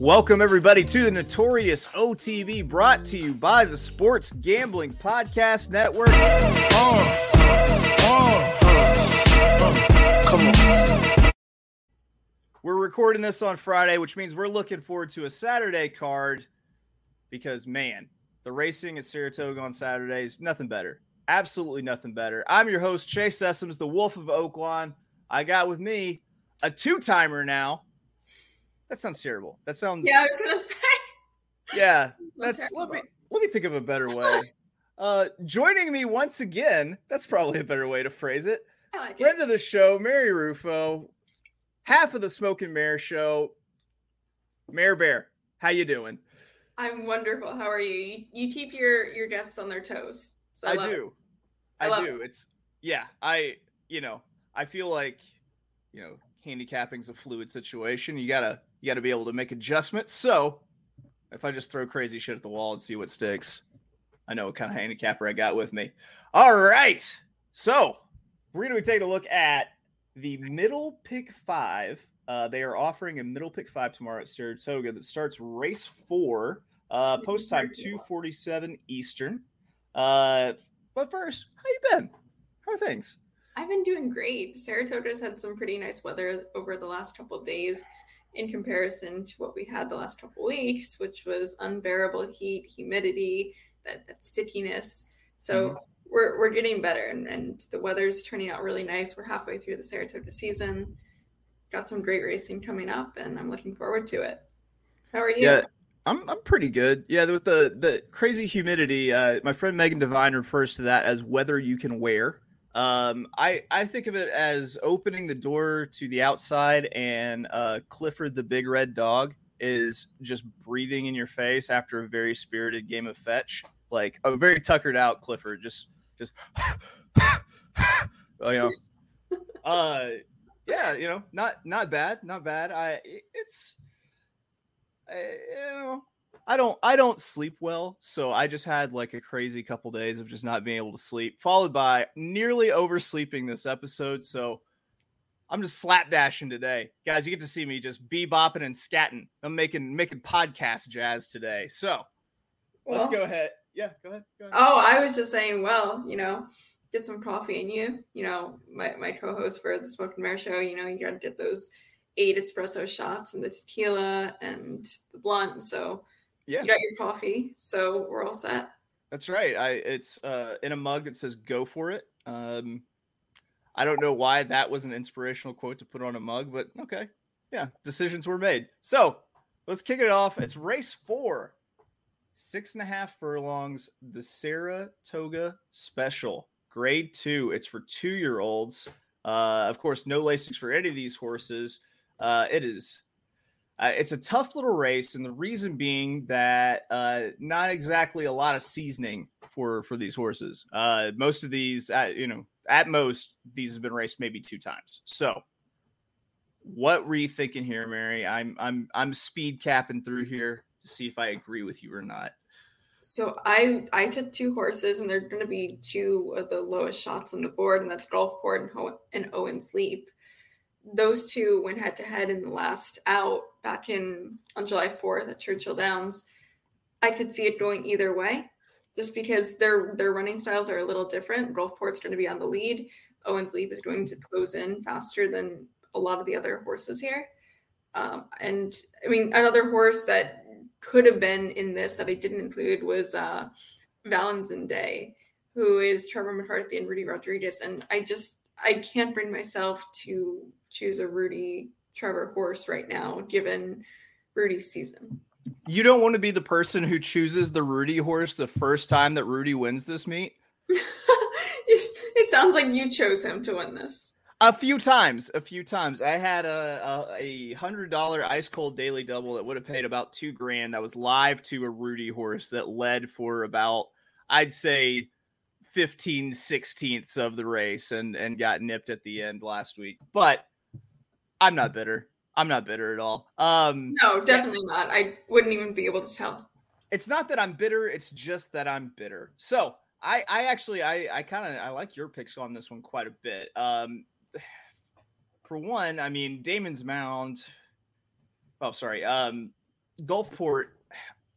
Welcome, everybody, to the Notorious OTB brought to you by the Sports Gambling Podcast Network. Oh, oh. We're recording this on Friday, which means we're looking forward to a Saturday card because, man, the racing at Saratoga on Saturdays, nothing better. Absolutely nothing better. I'm your host, Chase Sessoms, the Wolf of Oaklawn. I got with me a two timer now that sounds terrible. That sounds. Yeah, I was gonna say. Yeah, that's. Let me let me think of a better way. uh, joining me once again. That's probably a better way to phrase it. I like Friend it. of the show, Mary Rufo, half of the Smoke and Mare show. Mayor Bear, how you doing? I'm wonderful. How are you? You keep your your guests on their toes. So I, I, love do. I I, love do. It's yeah. I you know I feel like you know handicapping's a fluid situation. You gotta you gotta be able to make adjustments. So if I just throw crazy shit at the wall and see what sticks, I know what kind of handicapper I got with me. All right. So we're gonna be taking a look at the middle pick five. Uh, they are offering a middle pick five tomorrow at Saratoga that starts race four. Uh, post time 247 Eastern. Uh, but first, how you been? How are things? I've been doing great. Saratoga's had some pretty nice weather over the last couple of days in comparison to what we had the last couple weeks, which was unbearable heat, humidity, that, that stickiness. So Mhm. we're, we're getting better and, and the weather's turning out really nice. We're halfway through the Saratoga season. Got some great racing coming up and I'm looking forward to it. How are you? Yeah, I'm I'm pretty good. Yeah, with the the crazy humidity, uh, my friend Megan Devine refers to that as weather you can wear. Um, I I think of it as opening the door to the outside, and uh, Clifford the big red dog is just breathing in your face after a very spirited game of fetch, like a very tuckered out Clifford, just just you know, uh, yeah, you know, not not bad, not bad. I it's I, you know, I don't I don't sleep well, so I just had like a crazy couple days of just not being able to sleep, followed by nearly oversleeping this episode. So I'm just slapdashing today, guys. You get to see me just bebopping and scatting. I'm making making podcast jazz today. So let's go ahead. Yeah, go ahead. Go ahead. Oh, I was just saying, well, you know, get some coffee in you. You know, my, my co-host for the Smoke and Mare show, you know, you gotta get those eight espresso shots and the tequila and the blunt. So yeah, you got your coffee. So we're all set. That's right. I it's uh in a mug that says "Go for it." Um, I don't know why that was an inspirational quote to put on a mug, but okay, yeah, decisions were made. So let's kick it off. It's race four, six and a half furlongs, the Saratoga Special, grade two. It's for two year olds. Uh, of course, no lacings for any of these horses. Uh, it is uh, it's a tough little race, and the reason being that uh, not exactly a lot of seasoning for for these horses. Uh, most of these, you know, at most these have been raced maybe two times. So, what were you thinking here, Mary? I'm I'm I'm speed capping through here to see if I agree with you or not. So I I took two horses, and they're going to be two of the lowest shots on the board, and that's Gulfport and, Ho- and Owens Leap. Those two went head to head in the last out back in on July 4th at Churchill Downs. I could see it going either way, just because their their running styles are a little different. Gulfport's going to be on the lead. Owens Leap is going to close in faster than a lot of the other horses here. Um, and I mean, another horse that could have been in this that I didn't include was uh, Day, who is Trevor McCarthy and Rudy Rodriguez. And I just, I can't bring myself to choose a Rudy Trevor horse right now, given Rudy's season. You don't want to be the person who chooses the Rudy horse the first time that Rudy wins this meet? it sounds like you chose him to win this. A few times, a few times. I had a, a, a hundred dollar ice cold daily double that would have paid about two grand. That was live to a Rudy horse that led for about, I'd say, 15 sixteenths of the race and and got nipped at the end last week. But I'm not bitter. I'm not bitter at all. Um No, definitely yeah. not. I wouldn't even be able to tell. It's not that I'm bitter, it's just that I'm bitter. So I, I actually I, I kind of I like your picks on this one quite a bit. Um, for one, I mean Damon's Mount. Oh, sorry. Um, Gulfport.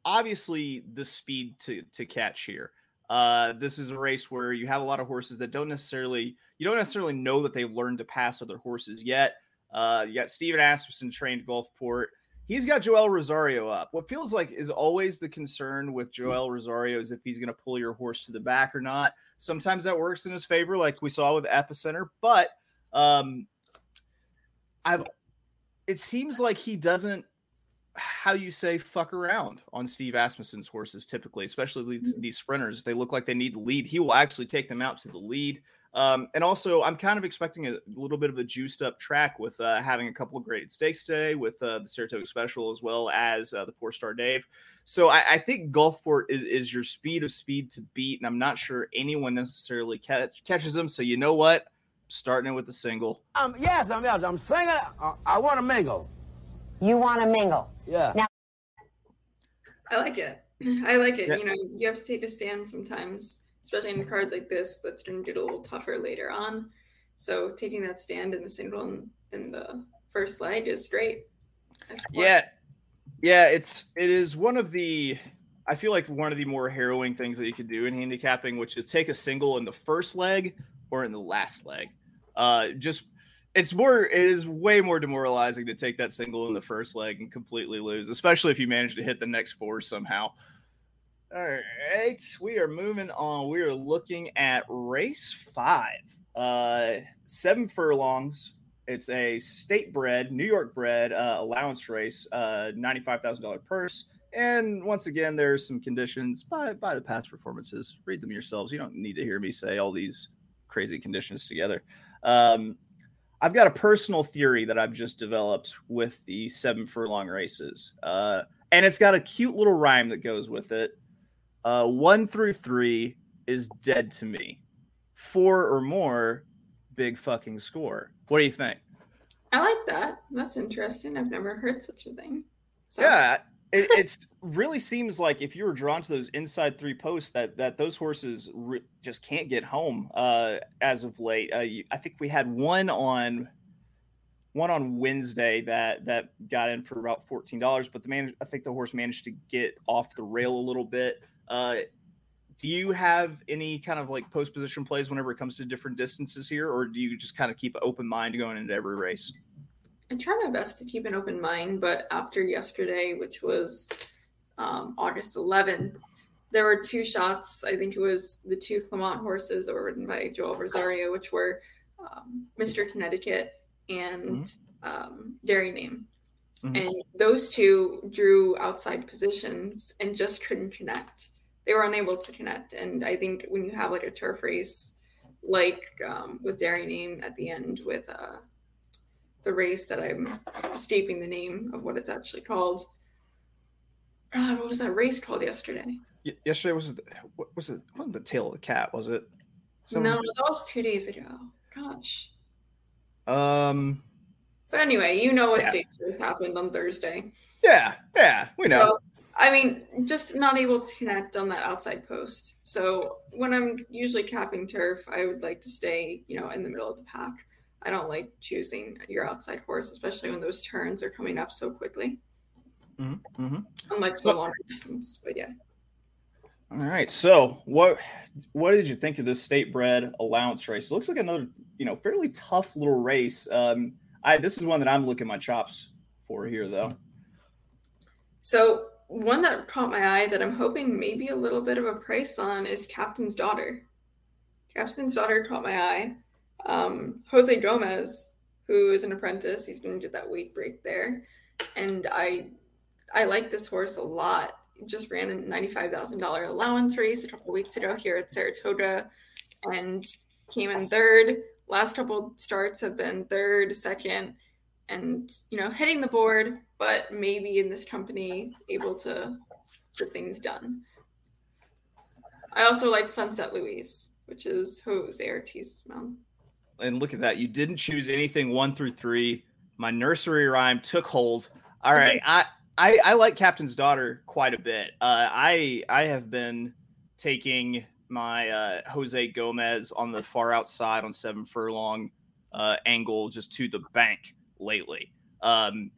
Obviously, the speed to to catch here. Uh, this is a race where you have a lot of horses that don't necessarily you don't necessarily know that they've learned to pass other horses yet. Uh, you got Steven Asmussen trained Gulfport. He's got Joel Rosario up. What feels like is always the concern with Joel Rosario is if he's going to pull your horse to the back or not. Sometimes that works in his favor, like we saw with Epicenter, but um, I've it seems like he doesn't how you say fuck around on Steve Asmussen's horses typically, especially these, mm. these, sprinters. If they look like they need the lead, he will actually take them out to the lead. Um, and also, I'm kind of expecting a little bit of a juiced up track with uh, having a couple of graded stakes today with uh, the Saratoga Special as well as uh, the four star Dave. So I, I think Gulfport is, is, your speed of speed to beat, and I'm not sure anyone necessarily catch, catches them. So you know what? starting it with the single. Um, yes, I'm yes, I'm singing. I, I want to mingle. You want to mingle? Yeah. Now, I like it. I like it. Yeah. You know, you have to take a stand sometimes, especially in a card like this that's going to get a little tougher later on. So taking that stand in the single in, in the first leg is great. Yeah, yeah. It's it is one of the. I feel like one of the more harrowing things that you could do in handicapping, which is take a single in the first leg or in the last leg. Uh, just it's more it is way more demoralizing to take that single in the first leg and completely lose, especially if you manage to hit the next four somehow. All right, we are moving on. We are looking at race five, uh, seven furlongs. It's a state bred, New York bred uh, allowance race, uh, ninety-five thousand dollar purse. And once again, there's some conditions by by the past performances. Read them yourselves. You don't need to hear me say all these crazy conditions together. Um, I've got a personal theory that I've just developed with the seven furlong races. Uh, and it's got a cute little rhyme that goes with it. Uh, one through three is dead to me. Four or more, big fucking score. What do you think? I like that. That's interesting. I've never heard such a thing. So. Yeah, it it's really seems like if you were drawn to those inside three posts, that that those horses re- just can't get home uh, as of late. Uh, you, I think we had one on one on Wednesday that that got in for about fourteen dollars, but the man I think the horse managed to get off the rail a little bit. Uh, do you have any kind of like post position plays whenever it comes to different distances here, or do you just kind of keep an open mind going into every race? I try my best to keep an open mind, but after yesterday, which was um, August 11th, there were two shots. I think it was the two Clermont horses that were ridden by Joel Rosario, which were um, Mr. Connecticut and mm-hmm. um, Dairy Name. Mm-hmm. And those two drew outside positions and just couldn't connect. They were unable to connect. And I think when you have like a turf race, like um, with Dairy Name at the end with uh, the race that I'm escaping the name of what it's actually called. God, what was that race called yesterday? Y- yesterday was what was it? Wasn't the tail of the cat? Was it? Someone... No, that was two days ago. Gosh. Um. But anyway, you know what yeah. happened on Thursday. Yeah, yeah, we know. So I mean, just not able to connect on that outside post. So when I'm usually capping turf, I would like to stay, you know, in the middle of the pack. I don't like choosing your outside horse, especially when those turns are coming up so quickly. Mm-hmm. mm-hmm. Unlike the longer distance, but yeah. All right. So what what did you think of this state bred allowance race? It looks like another, you know, fairly tough little race. Um, I this is one that I'm looking my chops for here though. So one that caught my eye that I'm hoping maybe a little bit of a price on is Captain's Daughter. Captain's Daughter caught my eye. Um, Jose Gomez, who is an apprentice, he's going to get that weight break there, and I I like this horse a lot. just ran a ninety-five thousand dollar allowance race a couple weeks ago here at Saratoga, and came in third. Last couple starts have been third, second, and you know hitting the board but maybe in this company able to get things done. I also like sunset louise which is jose ortiz's mount and look at that. You didn't choose anything one through three. My nursery rhyme took hold. All right. I i, I like captain's daughter quite a bit. Uh, i i have been taking my uh, jose gomez on the far outside on seven furlong uh, angle just to the bank lately. Um,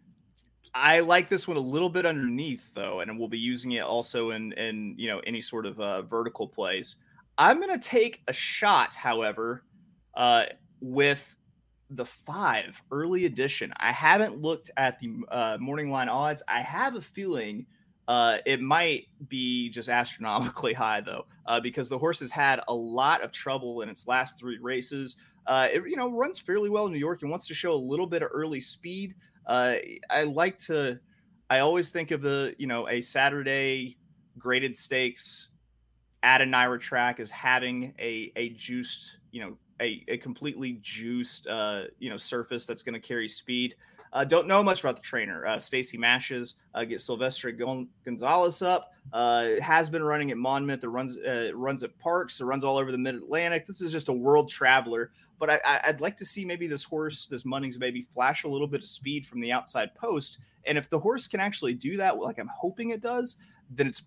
I like this one a little bit underneath though, and we'll be using it also in in you know any sort of uh, vertical plays. I'm gonna take a shot, however, uh, with the five early edition. I haven't looked at the uh, morning line odds. I have a feeling uh, it might be just astronomically high though, uh, because the horse has had a lot of trouble in its last three races. Uh, it you know runs fairly well in New York and wants to show a little bit of early speed. Uh, I like to. I always think of the you know a Saturday graded stakes at a NYRA track as having a a juiced you know a, a completely juiced uh, you know surface that's going to carry speed. Uh, don't know much about the trainer. Uh, Stacy Mashes uh, get Silvestre Gonzalez up. Uh, has been running at Monmouth. It runs uh, runs at Parx. It runs all over the Mid Atlantic. This is just a world traveler. But I, would like to see maybe this horse, this Munnings, maybe flash a little bit of speed from the outside post. And if the horse can actually do that, like I'm hoping it does, then it's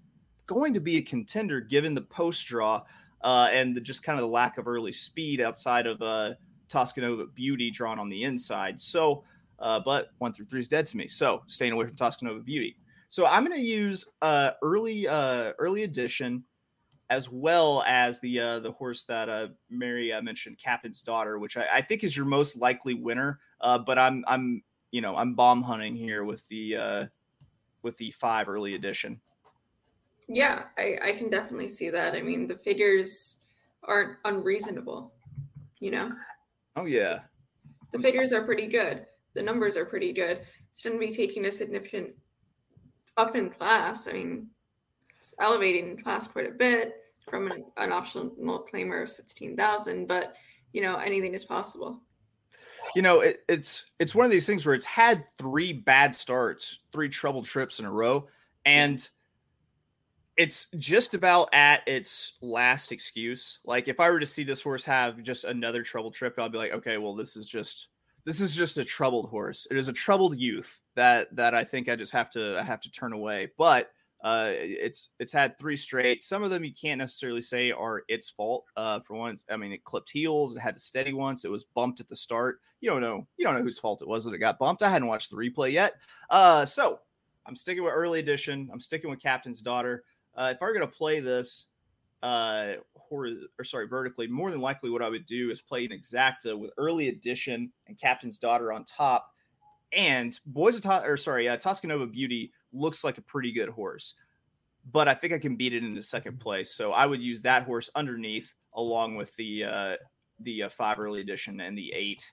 going to be a contender given the post draw uh, and the, just kind of the lack of early speed outside of uh, Toscanova Beauty drawn on the inside. So uh, but one through three is dead to me. So staying away from Toscanova Beauty. So I'm going to use uh, early uh, early edition as well as the uh, the horse that uh, Mary uh, mentioned, Captain's Daughter, which I, I think is your most likely winner. Uh, but I'm I'm you know I'm bomb hunting here with the uh, with the five early edition. Yeah, I, I can definitely see that. I mean, the figures aren't unreasonable. You know. Oh yeah. The figures are pretty good the numbers are pretty good. It's going to be taking a significant up in class. I mean, elevating class quite a bit from an, an optional claimer of 16,000, but you know, anything is possible. You know, it, it's it's one of these things where it's had three bad starts, three troubled trips in a row, and it's just about at its last excuse. Like if I were to see this horse have just another trouble trip, I'll be like, okay, well, this is just this is just a troubled horse. It is a troubled youth that that I think I just have to I have to turn away. But uh, it's it's had three straight. Some of them you can't necessarily say are its fault. Uh, for once, I mean, it clipped heels. It had to steady once. It was bumped at the start. You don't know. You don't know whose fault it was that it got bumped. I hadn't watched the replay yet. Uh, so I'm sticking with early edition. I'm sticking with Captain's Daughter. Uh, if I were going to play this, uh, or sorry, vertically, more than likely what I would do is play an exacta with early edition and Captain's Daughter on top. And Boys of to- or sorry, uh, Toscanova Beauty looks like a pretty good horse, but I think I can beat it into second place. So I would use that horse underneath along with the uh, the uh, five early edition and the eight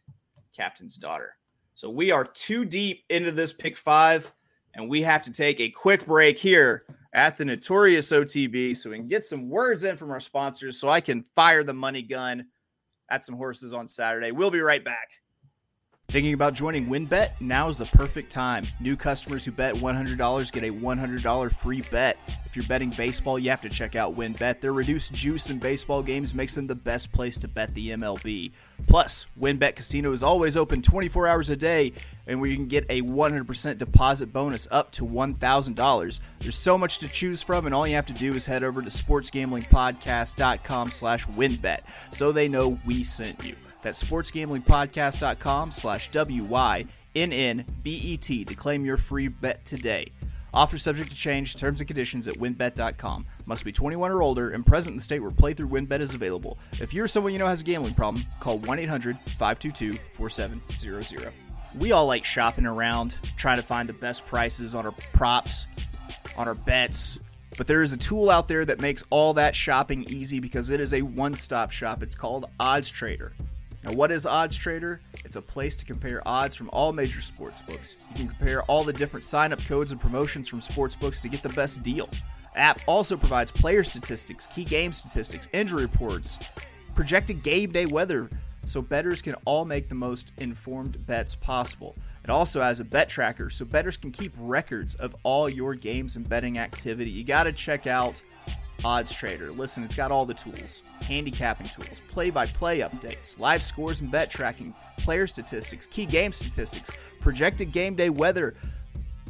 Captain's Daughter. So we are too deep into this pick five, and we have to take a quick break here at the notorious OTB so we can get some words in from our sponsors so I can fire the money gun at some horses on Saturday. We'll be right back. Thinking about joining WynnBET? Now is the perfect time. New customers who bet $100 get a $100 free bet. If you're betting baseball, you have to check out WynnBET. Their reduced juice in baseball games makes them the best place to bet the MLB. Plus, WynnBET Casino is always open 24 hours a day, and where you can get a 100% deposit bonus up to $1,000. There's so much to choose from, and all you have to do is head over to sportsgamblingpodcast.com slash winbet so they know we sent you. That's sportsgamblingpodcast.com slash W-Y-N-N-B-E-T to claim your free bet today. Offer subject to change, terms and conditions at wynnbet.com. Must be 21 or older and present in the state where playthrough WynnBET is available. If you're someone you know has a gambling problem, call 1-800-522-4700. We all like shopping around, trying to find the best prices on our props, on our bets, but there is a tool out there that makes all that shopping easy because it is a one-stop shop. It's called Odds Trader. Now, what is Odds Trader? It's a place to compare odds from all major sports books. You can compare all the different sign up codes and promotions from sports books to get the best deal. App also provides player statistics, key game statistics, injury reports, projected game day weather, so bettors can all make the most informed bets possible. It also has a bet tracker, so bettors can keep records of all your games and betting activity. You got to check out Odds Trader. Listen, it's got all the tools handicapping tools, play by play updates, live scores and bet tracking, player statistics, key game statistics, projected game day weather,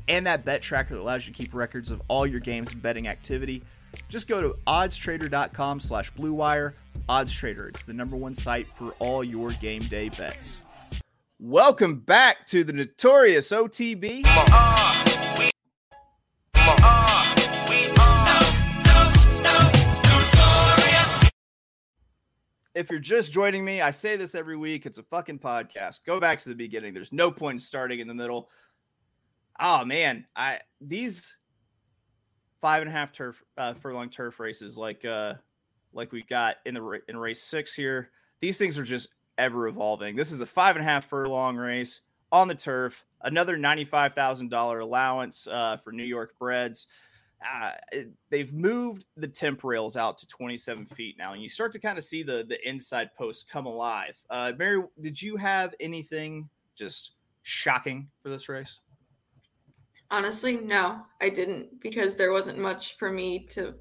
and that bet tracker that allows you to keep records of all your games and betting activity. Just go to oddstrader.com slash bluewire. Odds Trader, it's the number one site for all your game day bets. Welcome back to the notorious OTB. If you're just joining me, I say this every week. It's a fucking podcast. Go back to the beginning. There's no point in starting in the middle. Oh man, I these five and a half turf uh, furlong turf races like uh like we got in the in race six here. These things are just ever evolving. This is a five and a half furlong race on the turf. Another ninety five thousand dollar allowance uh, for New York breds uh, they've moved the temp rails out to 27 feet now, and you start to kind of see the the inside posts come alive. Uh, Mary, did you have anything just shocking for this race? Honestly, no, I didn't because there wasn't much for me to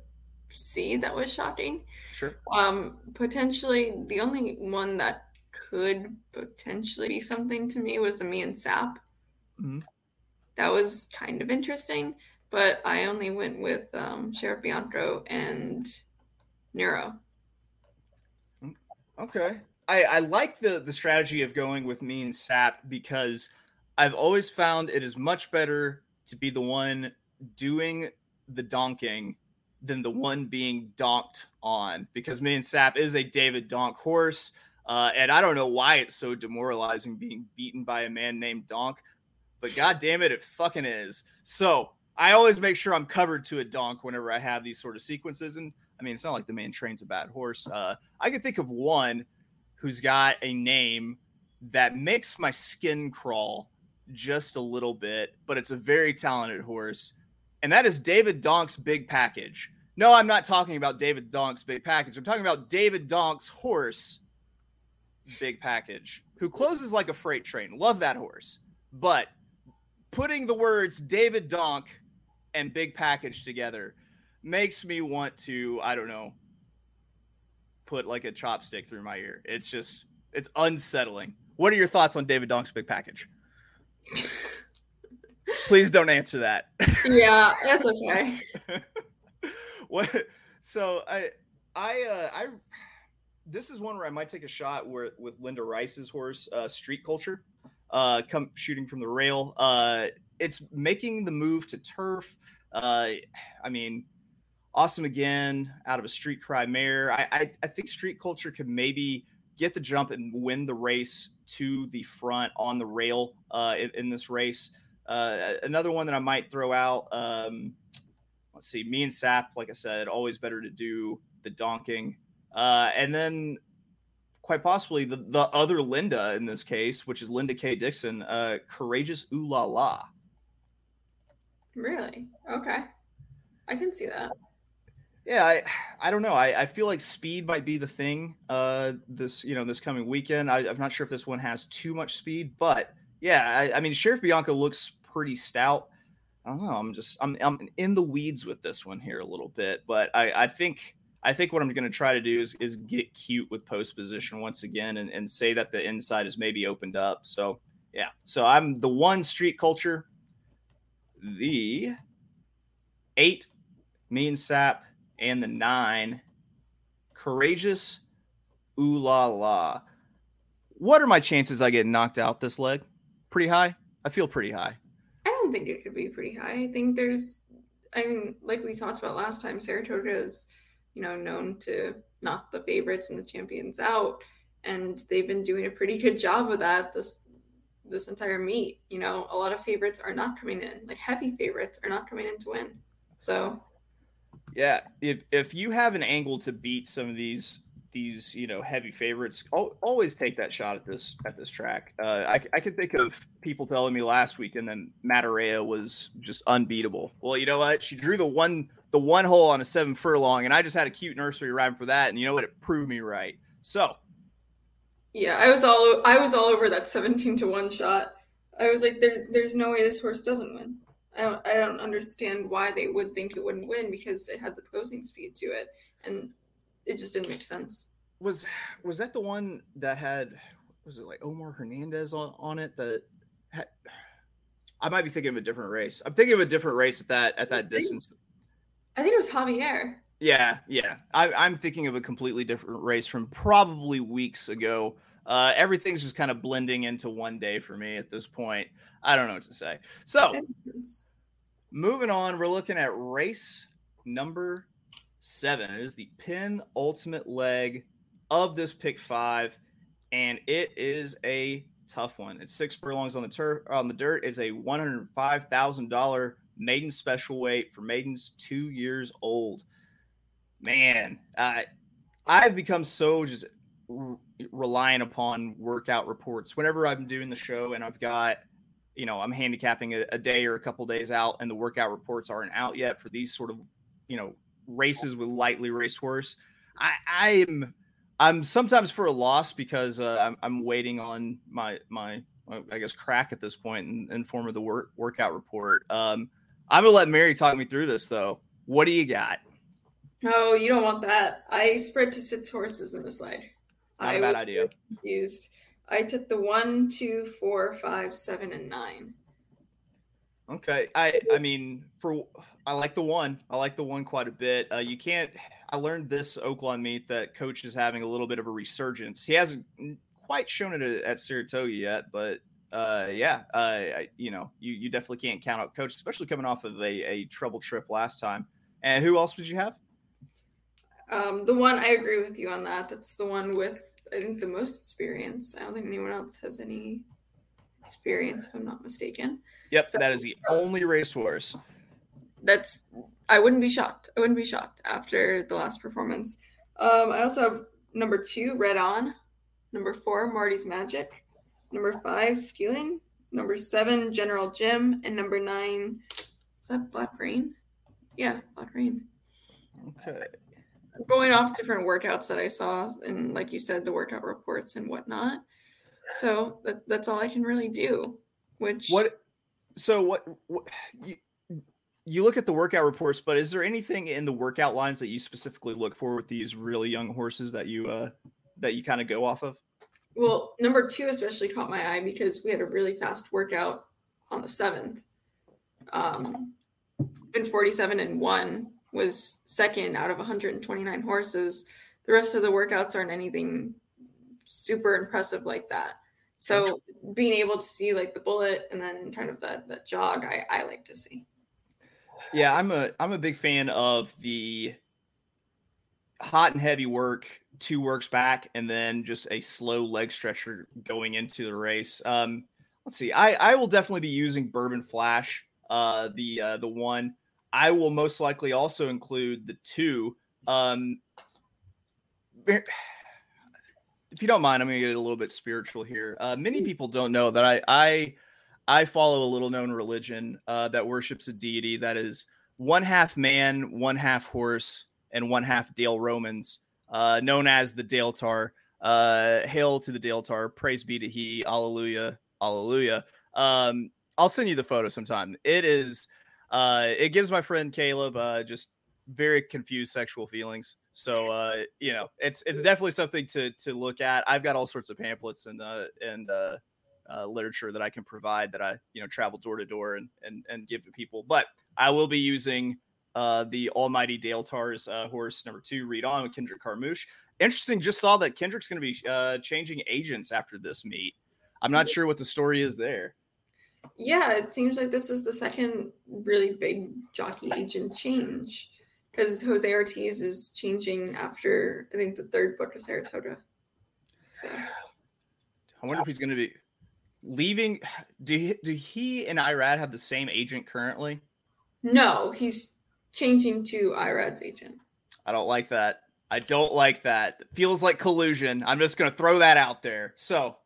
see that was shocking. Sure. Um, potentially the only one that could potentially be something to me was the me and Sap. Mm-hmm. That was kind of interesting but I only went with um, Sheriff Bianco and Nero. Okay. I, I like the the strategy of going with me and Sap because I've always found it is much better to be the one doing the donking than the one being donked on because me and Sap is a David Donk horse. Uh, and I don't know why it's so demoralizing being beaten by a man named Donk, but god damn it, it fucking is. So I always make sure I'm covered to a donk whenever I have these sort of sequences. And I mean, it's not like the man trains a bad horse. Uh, I can think of one who's got a name that makes my skin crawl just a little bit, but it's a very talented horse. And that is David Donk's big package. No, I'm not talking about David Donk's big package. I'm talking about David Donk's horse big package, who closes like a freight train. Love that horse. But putting the words David Donk and big package together makes me want to i don't know put like a chopstick through my ear. It's just it's unsettling. What are your thoughts on david donk's big package? Please don't answer that. Yeah that's okay. What so i i uh i this is one where i might take a shot where with linda rice's horse uh street culture uh come shooting from the rail. Uh it's making the move to turf uh, I mean, awesome again out of a street cry mare. I, I, I think street culture could maybe get the jump and win the race to the front on the rail uh, in, in this race. Uh, another one that I might throw out. Um, let's see, me and Sap, like I said, always better to do the donking. Uh, and then quite possibly the, the other Linda in this case, which is Linda K. Dixon, uh, Courageous Ooh La La. Really? Okay. I can see that. Yeah, I, I don't know. I, I feel like speed might be the thing uh this you know this coming weekend. I, I'm not sure if this one has too much speed, but yeah, I, I mean Sheriff Bianco looks pretty stout. I don't know. I'm just I'm I'm in the weeds with this one here a little bit, but I I think I think what I'm going to try to do is is get cute with post position once again and, and say that the inside is maybe opened up. So yeah, so I'm the one street culture, the eight mean sap and the nine courageous ooh la la. What are my chances I get knocked out this leg? Pretty high. I feel pretty high. I don't think it could be pretty high. I think there's, I mean, like we talked about last time, Saratoga is, you know, known to knock the favorites and the champions out, and they've been doing a pretty good job of that this this entire meet. You know, a lot of favorites are not coming in, like heavy favorites are not coming in to win. So, yeah, if if you have an angle to beat some of these these you know heavy favorites always take that shot at this at this track uh, I, I can think of people telling me last week and then Matareya was just unbeatable well you know what she drew the one the one hole on a seven furlong and i just had a cute nursery rhyme for that and you know what it proved me right so yeah i was all i was all over that 17 to 1 shot i was like there, there's no way this horse doesn't win I don't, I don't understand why they would think it wouldn't win because it had the closing speed to it and it just didn't make sense. Was was that the one that had was it like Omar Hernandez on, on it that had, I might be thinking of a different race. I'm thinking of a different race at that at that I distance. Think, I think it was Javier. Yeah, yeah. I, I'm thinking of a completely different race from probably weeks ago. Uh, everything's just kind of blending into one day for me at this point. I don't know what to say. So, moving on, we're looking at race number seven. It is the pin ultimate leg of this pick five, and it is a tough one. It's six furlongs on the turf on the dirt. Is a one hundred five thousand dollar maiden special weight for maidens two years old. Man, uh, I've become so just relying upon workout reports whenever I'm doing the show and I've got you know i'm handicapping a, a day or a couple days out and the workout reports aren't out yet for these sort of you know races with lightly raced horse. I, I'm I'm sometimes for a loss because uh, I'm, I'm waiting on my my I guess crack at this point in, in form of the work, workout report. Um, I'm gonna let Mary talk me through this though. What do you got? No, you don't want that. I spread to six horses in the slide. Not I a bad idea. Confused. I took the one, two, four, five, seven, and nine. Okay, I I mean for I like the one. I like the one quite a bit. Uh, you can't. I learned this Oaklawn meet that coach is having a little bit of a resurgence. He hasn't quite shown it at Saratoga yet, but uh, yeah, uh, I, you know, you, you definitely can't count out coach, especially coming off of a, a trouble trip last time. And who else would you have? Um, the one I agree with you on that. That's the one with I think the most experience. I don't think anyone else has any experience, if I'm not mistaken. Yep, so, that is the only racehorse that's I wouldn't be shocked. I wouldn't be shocked after the last performance. Um, I also have number two, Red On. Number four, Marty's Magic. Number five, Skilling. Number seven, General Jim. And number nine, is that Black Rain? Yeah, Black Rain. Okay. Going off different workouts that I saw, and like you said, the workout reports and whatnot. So that, that's all I can really do. Which what? So what? what you, you look at the workout reports, but is there anything in the workout lines that you specifically look for with these really young horses that you uh that you kind of go off of? Well, number two especially caught my eye because we had a really fast workout on the seventh. Um, and 47 and one was second out of 129 horses. The rest of the workouts aren't anything super impressive like that. So being able to see like the bullet and then kind of that that jog, I, I like to see. Yeah, I'm a I'm a big fan of the hot and heavy work, two works back, and then just a slow leg stretcher going into the race. Um, let's see. I I will definitely be using Bourbon Flash, uh, the uh, the one. I will most likely also include the two. Um, if you don't mind, I'm going to get a little bit spiritual here. Uh, many people don't know that I I I follow a little known religion uh, that worships a deity that is one half man, one half horse, and one half Dale Romans, uh, known as the Dale Tar. Uh, hail to the Dale Tar. Praise be to He. Alleluia. Alleluia. Um, I'll send you the photo sometime. It is. Uh, it gives my friend Caleb uh, just very confused sexual feelings. So uh, you know, it's it's definitely something to to look at. I've got all sorts of pamphlets and uh, and uh, uh, literature that I can provide that I you know travel door to door and and and give to people. But I will be using uh, the Almighty Dale Tars uh, horse number two. Red On with Kendrick Carmouche. Interesting. Just saw that Kendrick's going to be uh, changing agents after this meet. I'm not sure what the story is there. Yeah, it seems like this is the second really big jockey agent change because Jose Ortiz is changing after I think the third book of Saratoga. So I wonder if he's going to be leaving. Do he, do he and Irad have the same agent currently? no, he's changing to Irad's agent. I don't like that. I don't like that. feels like collusion. I'm just going to throw that out there. So,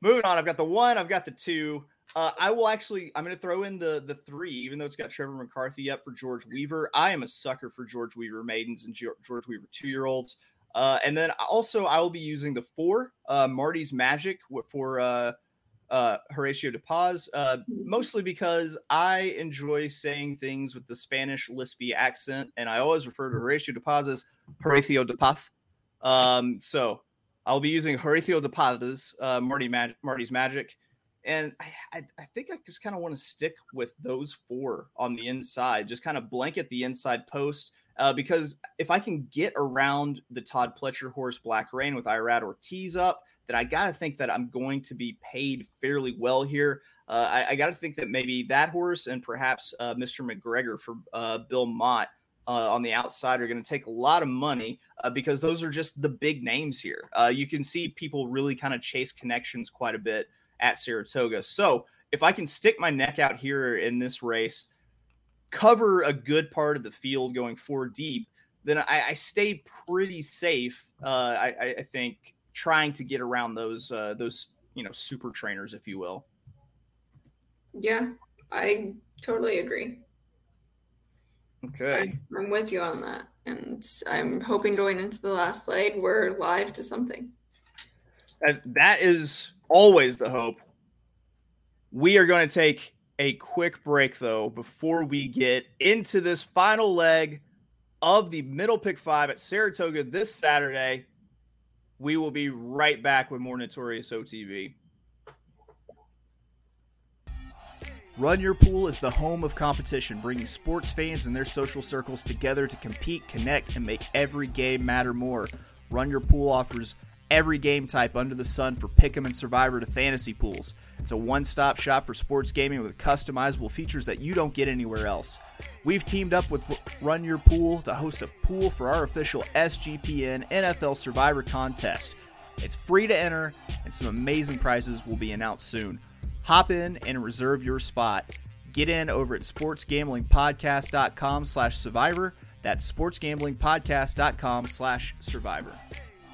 moving on. I've got the one. I've got the two. Uh, I will actually. I'm going to throw in the the three, even though it's got Trevor McCarthy up for George Weaver. I am a sucker for George Weaver maidens and George Weaver two year olds. Uh, and then also I will be using the four uh, Marty's Magic for uh, uh, Horatio de Paz, uh, mostly because I enjoy saying things with the Spanish lispy accent, and I always refer to Horatio de Paz as Horatio de Paz. Um, so I'll be using Horatio de Paz's Marty Mag- Marty's Magic, and I, I, I think I just kind of want to stick with those four on the inside, just kind of blanket the inside post. Uh, because if I can get around the Todd Pletcher horse Black Rain with Irad Ortiz up, that I got to think that I'm going to be paid fairly well here. Uh, I, I got to think that maybe that horse and perhaps uh, Mr. McGregor for uh, Bill Mott uh, on the outside are going to take a lot of money uh, because those are just the big names here. Uh, you can see people really kind of chase connections quite a bit at Saratoga. So if I can stick my neck out here in this race, cover a good part of the field going four deep, then I, I stay pretty safe. Uh, I, I think trying to get around those uh, those you know super trainers, if you will. Yeah, I totally agree. Okay, I, I'm with you on that, and I'm hoping going into the last leg we're live to something. that is always the hope. We are going to take a quick break though before we get into this final leg of the middle pick five at Saratoga this Saturday. We will be right back with more Notorious OTB. Run Your Pool is the home of competition, bringing sports fans and their social circles together to compete, connect, and make every game matter more. Run Your Pool offers every game type under the sun for Pick'em and Survivor to fantasy pools. It's a one stop shop for sports gaming with customizable features that you don't get anywhere else. We've teamed up with Run Your Pool to host a pool for our official SGPN NFL Survivor contest. It's free to enter, and some amazing prizes will be announced soon. Hop in and reserve your spot. Get in over at sportsgamblingpodcast.com slash survivor. That's sportsgamblingpodcast.com slash survivor.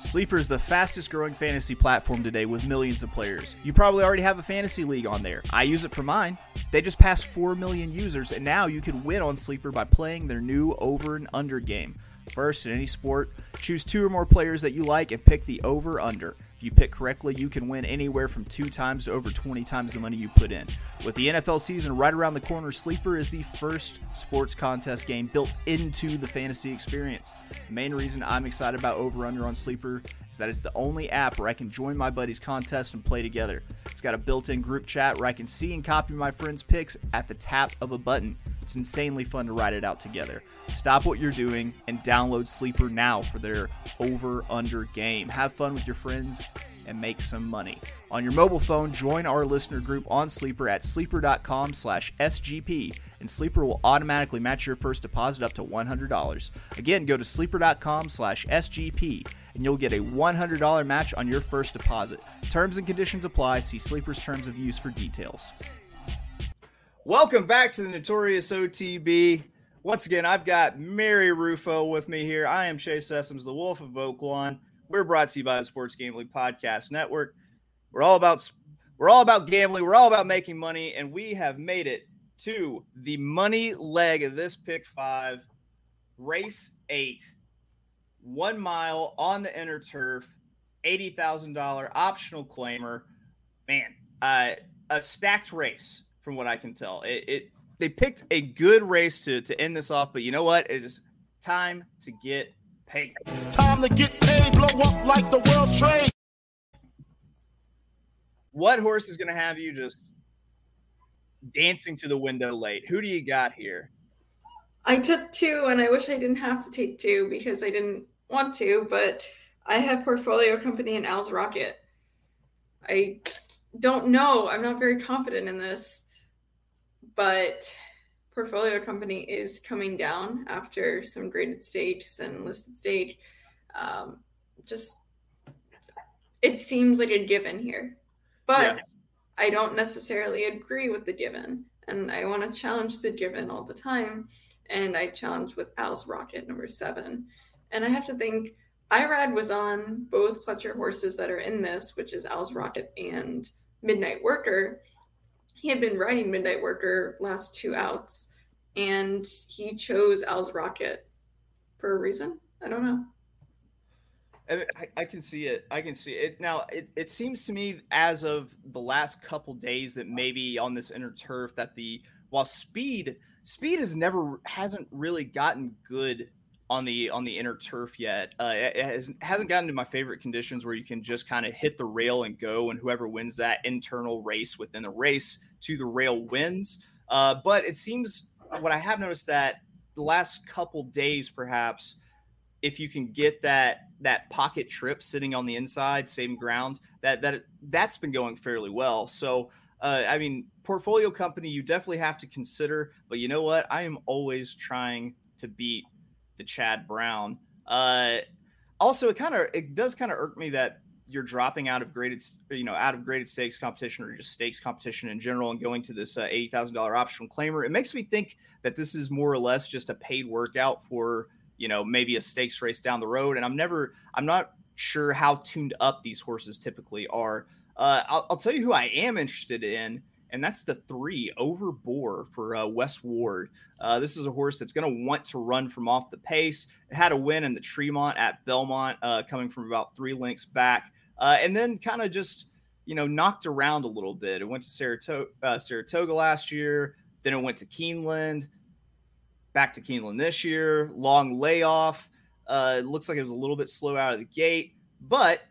Sleeper is the fastest growing fantasy platform today with millions of players. You probably already have a fantasy league on there. I use it for mine. They just passed 4 million users, and now you can win on Sleeper by playing their new over and under game. First, in any sport, choose two or more players that you like and pick the over under. If you pick correctly, you can win anywhere from two times to over 20 times the money you put in. With the NFL season right around the corner, Sleeper is the first sports contest game built into the fantasy experience. The main reason I'm excited about Over Under on Sleeper is that it's the only app where I can join my buddies' contest and play together. It's got a built in group chat where I can see and copy my friends' picks at the tap of a button. It's insanely fun to write it out together. Stop what you're doing and download Sleeper now for their over under game. Have fun with your friends and make some money. On your mobile phone, join our listener group on Sleeper at sleeper.com slash SGP, and Sleeper will automatically match your first deposit up to $100. Again, go to sleeper.com slash SGP, and you'll get a $100 match on your first deposit. Terms and conditions apply. See Sleeper's terms of use for details. Welcome back to the Notorious OTB. Once again, I've got Mary Rufo with me here. I am Chase Sessoms, the Wolf of Oaklawn. We're brought to you by the Sports Gambling Podcast Network. We're all about we're all about gambling. We're all about making money, and we have made it to the money leg of this pick five. race eight, one mile on the inner turf, $80,000 optional claimer. Man, uh, a stacked race from what I can tell. It, it they picked a good race to to end this off, but you know what? It is time to get paid. Time to get paid, blow up like the world trade. What horse is going to have you just dancing to the window late? Who do you got here? I took two, and I wish I didn't have to take two because I didn't want to, but I have Portfolio Company and Al's Rocket. I don't know. I'm not very confident in this, but Portfolio Company is coming down after some graded stakes and listed stake. Um, just it seems like a given here, but yes. I don't necessarily agree with the given, and I want to challenge the given all the time. And I challenge with Al's Rocket number seven, and I have to think Irad was on both Pletcher horses that are in this, which is Al's Rocket and Midnight Worker. He had been riding Midnight Worker last two outs, and he chose Al's Rocket for a reason. I don't know. I, I, can see it. I can see it. Now, it, it seems to me as of the last couple days that maybe on this inner turf that the while speed speed has never hasn't really gotten good on the on the inner turf yet. Uh, it has, hasn't gotten to my favorite conditions where you can just kind of hit the rail and go, and whoever wins that internal race within the race to the rail wins. Uh, but it seems what I have noticed that the last couple days, perhaps, if you can get that that pocket trip sitting on the inside, same ground, that that that's been going fairly well. So. Uh, I mean, portfolio company, you definitely have to consider, but you know what? I am always trying to beat the Chad Brown. Uh, also, it kind of it does kind of irk me that you're dropping out of graded, you know, out of graded stakes competition or just stakes competition in general and going to this uh, eighty thousand dollar optional claimer. It makes me think that this is more or less just a paid workout for you know maybe a stakes race down the road. And I'm never, I'm not sure how tuned up these horses typically are. Uh, I'll, I'll tell you who I am interested in and that's the three over Boar for uh, Wes Ward. Uh, this is a horse that's going to want to run from off the pace. It had a win in the Tremont at Belmont, uh, coming from about three lengths back, uh, and then kind of just you know knocked around a little bit. It went to Saratoga, uh, Saratoga last year, then it went to Keeneland, back to Keeneland this year. Long layoff. Uh, it looks like it was a little bit slow out of the gate, but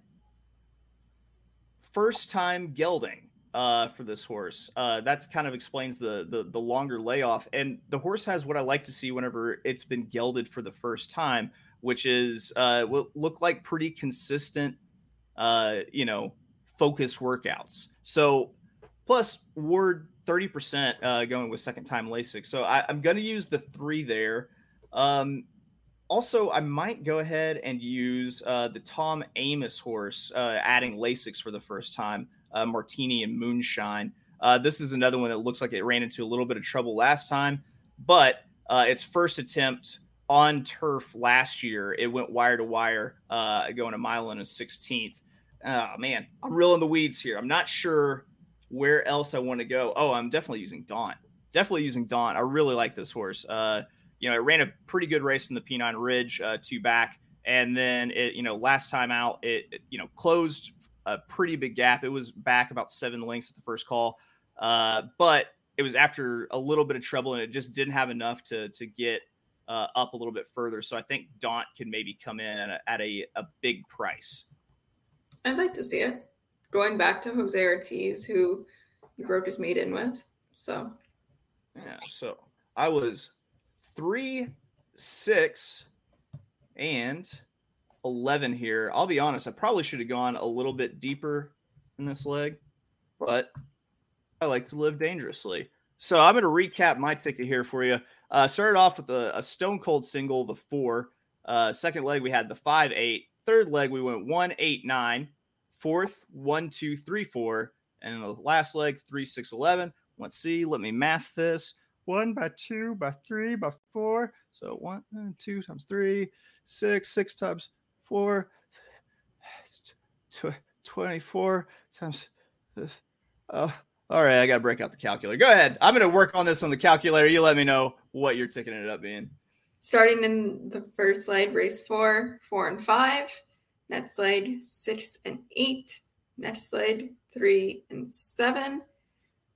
first time gelding uh, for this horse. Uh, that's kind of explains the, the the longer layoff. And the horse has what I like to see whenever it's been gelded for the first time, which is uh, will look like pretty consistent, uh, you know, focus workouts. So plus Ward thirty percent uh, going with second time Lasix. So I, I'm going to use the three there. Um, also, I might go ahead and use uh, the Tom Amoss horse, uh, adding Lasix for the first time uh, Martini and Moonshine. Uh, this is another one that looks like it ran into a little bit of trouble last time, but uh, its first attempt on turf last year, it went wire to wire, uh, going a mile and a 16th. Oh, man, I'm real in the weeds here. I'm not sure where else I want to go. Oh, I'm definitely using Daunt. Definitely using Daunt. I really like this horse. Uh, you know, it ran a pretty good race in the Pennine Ridge, uh, two back, and then it, you know, last time out, it, it you know closed a pretty big gap. It was back about seven lengths at the first call, uh, but it was after a little bit of trouble, and it just didn't have enough to to get uh, up a little bit further. So I think Daunt can maybe come in at a, at a, a big price. I'd like to see it. Going back to Jose Ortiz, who you broke his maiden with. So yeah, so I was three, six, and 11 here. I'll be honest, I probably should have gone a little bit deeper in this leg, but I like to live dangerously. So I'm going to recap my ticket here for you. Uh, started off with a, a stone cold single, the four. Uh, second leg, we had the five, eight. Third leg, we went one, eight, nine. Fourth, one, two, three, four. And the last leg, three, six, 11. Let's see. Let me math this. One by two, by three, by four. So one, two times three, six, six times four, 24 times. Oh, all right. I got to break out the calculator. Go ahead. I'm going to work on this on the calculator. You let me know what you're ticking it up being. Starting in the first slide, race four, four and five. Next slide, six and eight. Next slide, three and seven.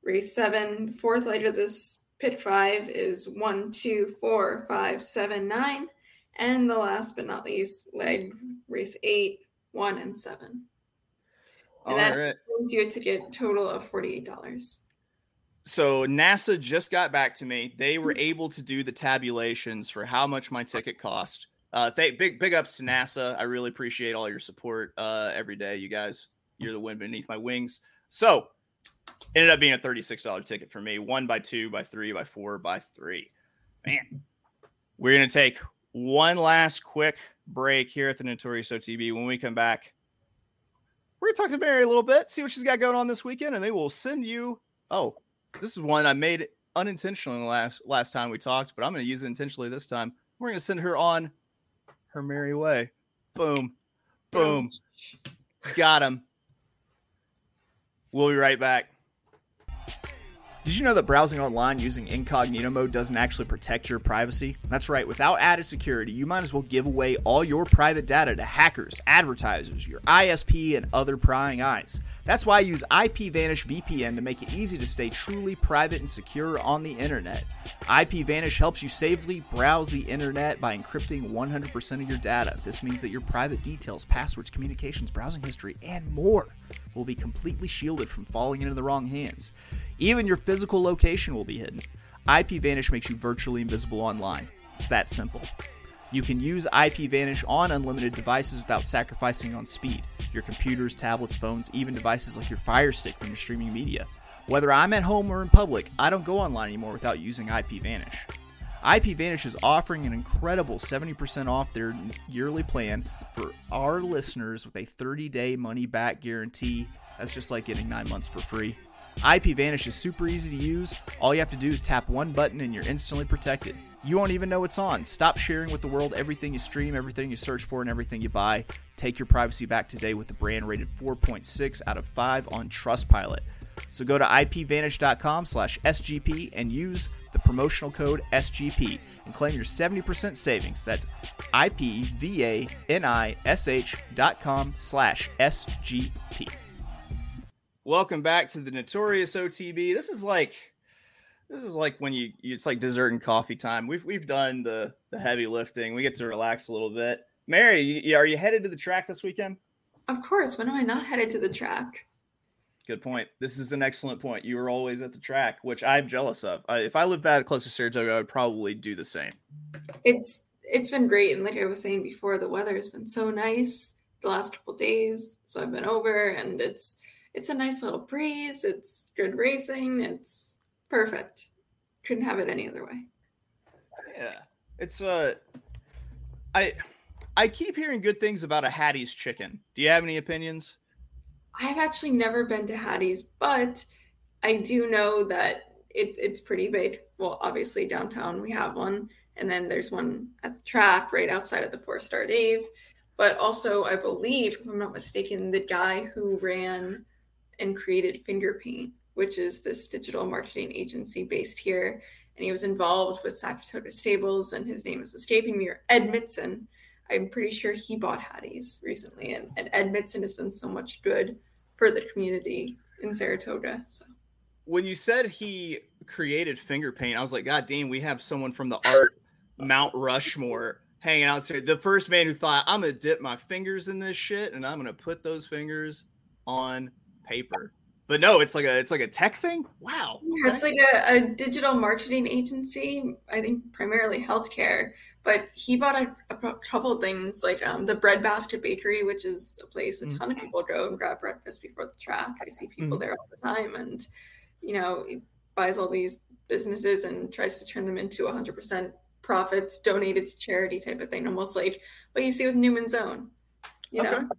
Race seven, fourth leg of this pick five is one, two, four, five, seven, nine. And the last but not least, leg race eight, one, and seven. And All that right. brings you a ticket total of $48. So NASA just got back to me. They were able to do the tabulations for how much my ticket cost. Uh, th- big big ups to NASA. I really appreciate all your support uh, every day, you guys. You're the wind beneath my wings. So ended up being a $36 ticket for me. One by two, by three, by four, by three. Man, we're gonna take one last quick break here at the Notorious OTB. When we come back, we're gonna talk to Mary a little bit, see what she's got going on this weekend, and they will send you. Oh, this is one I made unintentionally the last last time we talked, but I'm going to use it intentionally this time. We're going to send her on her merry way. Boom, boom, got him. We'll be right back. Did you know that browsing online using incognito mode doesn't actually protect your privacy? That's right, without added security, you might as well give away all your private data to hackers, advertisers, your ISP, and other prying eyes. That's why I use IPVanish VPN to make it easy to stay truly private and secure on the internet. IPVanish helps you safely browse the internet by encrypting 100% of your data. This means that your private details, passwords, communications, browsing history, and more will be completely shielded from falling into the wrong hands. Even your physical location will be hidden. IP Vanish makes you virtually invisible online. It's that simple. You can use IP Vanish on unlimited devices without sacrificing on speed. Your computers, tablets, phones, even devices like your Fire Stick when you're streaming media. Whether I'm at home or in public, I don't go online anymore without using IPVanish. IPVanish is offering an incredible 70% off their yearly plan for our listeners with a 30 day money back guarantee. That's just like getting nine months for free. IPVanish is super easy to use. All you have to do is tap one button and you're instantly protected. You won't even know it's on. Stop sharing with the world everything you stream, everything you search for, and everything you buy. Take your privacy back today with the brand rated 4.6 out of 5 on Trustpilot. So go to ipvanish.com slash SGP and use the promotional code SGP and claim your 70% savings. That's ipvanish dot com slash SGP. Welcome back to the Notorious OTB. This is like this is like when you it's like dessert and coffee time. We've we've done the the heavy lifting. We get to relax a little bit. Mary, you, are you headed to the track this weekend? Of course. When am I not headed to the track? Good point. This is an excellent point. You were always at the track, which I'm jealous of. I, if I lived that close to Saratoga, I would probably do the same. It's it's been great, and like I was saying before, the weather has been so nice the last couple days. So I've been over, and it's it's a nice little breeze. It's good racing. It's perfect. Couldn't have it any other way. Yeah, it's uh, I I keep hearing good things about a Hattie's chicken. Do you have any opinions? I've actually never been to Hattie's, but I do know that it, it's pretty big. Well, obviously downtown we have one, and then there's one at the track right outside of the Four Star Dave. But also, I believe, if I'm not mistaken, the guy who ran and created Fingerpaint, which is this digital marketing agency based here, and he was involved with Saratoga Stables, and his name is escaping me, or Ed Mitzen. I'm pretty sure he bought Hattie's recently, and, and Ed Mitzen has done so much good for the community in Saratoga. So when you said he created finger paint, I was like, God damn, we have someone from the art Mount Rushmore hanging out here. The first man who thought, I'm gonna dip my fingers in this shit and I'm gonna put those fingers on paper. But no, it's like a it's like a tech thing. Wow. Yeah, it's like a, a, digital marketing agency. I think primarily healthcare. But he bought a, a couple of things like um, the Bread Basket Bakery, which is a place a ton mm-hmm. of people go and grab breakfast before the track. I see people mm-hmm. there all the time, and you know, he buys all these businesses and tries to turn them into 100% profits donated to charity type of thing, almost like what you see with Newman's Own. You know.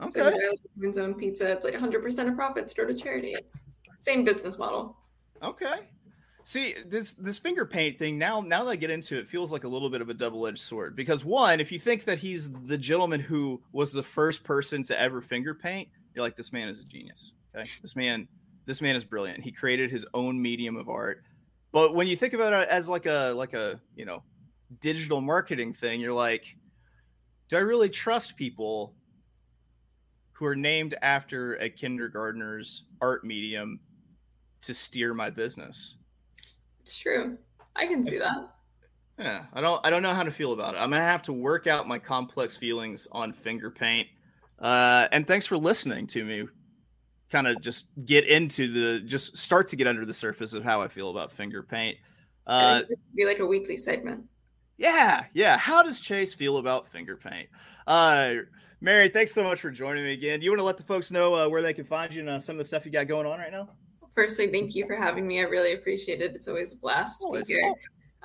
Okay. Okay. So Newman's Own pizza, it's like 100% of profits go to charity. It's same business model. Okay. See this this finger paint thing now. Now that I get into it, feels like a little bit of a double edged sword because one, if you think that he's the gentleman who was the first person to ever finger paint, you're like, this man is a genius. Okay, this man, this man is brilliant. He created his own medium of art. But when you think about it as like a like a you know digital marketing thing, you're like, do I really trust people who are named after a kindergartner's art medium to steer my business? It's true. I can see that. Yeah, I don't I don't know how to feel about it. I'm gonna have to work out my complex feelings on finger paint. Uh, and thanks for listening to me. Kind of just get into the just start to get under the surface of how I feel about finger paint. Uh, be like a weekly segment. Yeah, yeah. How does Chase feel about finger paint? Uh, Mary, thanks so much for joining me again. You want to let the folks know uh, where they can find you and uh, some of the stuff you got going on right now? Firstly, thank you for having me. I really appreciate it. It's always a blast to be here.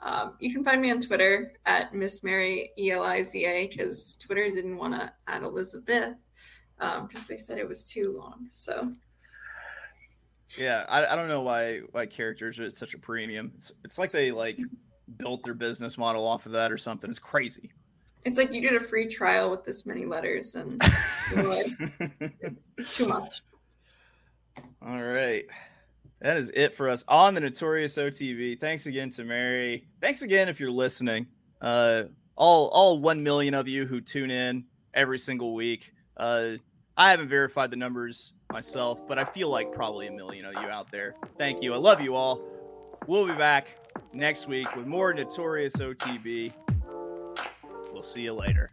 Um, you can find me on Twitter at Miss Mary Eliza because Twitter didn't want to add Elizabeth because um, they said it was too long. So yeah, I, I don't know why why characters are such a premium. It's it's like they like built their business model off of that or something. It's crazy. It's like you did a free trial with this many letters and it's too much. All right that is it for us on the Notorious OTB. Thanks again to Mary. Thanks again if you're listening. Uh, all all one million of you who tune in every single week. Uh, I haven't verified the numbers myself, but I feel like probably a million of you out there. Thank you. I love you all. We'll be back next week with more Notorious OTB. We'll see you later.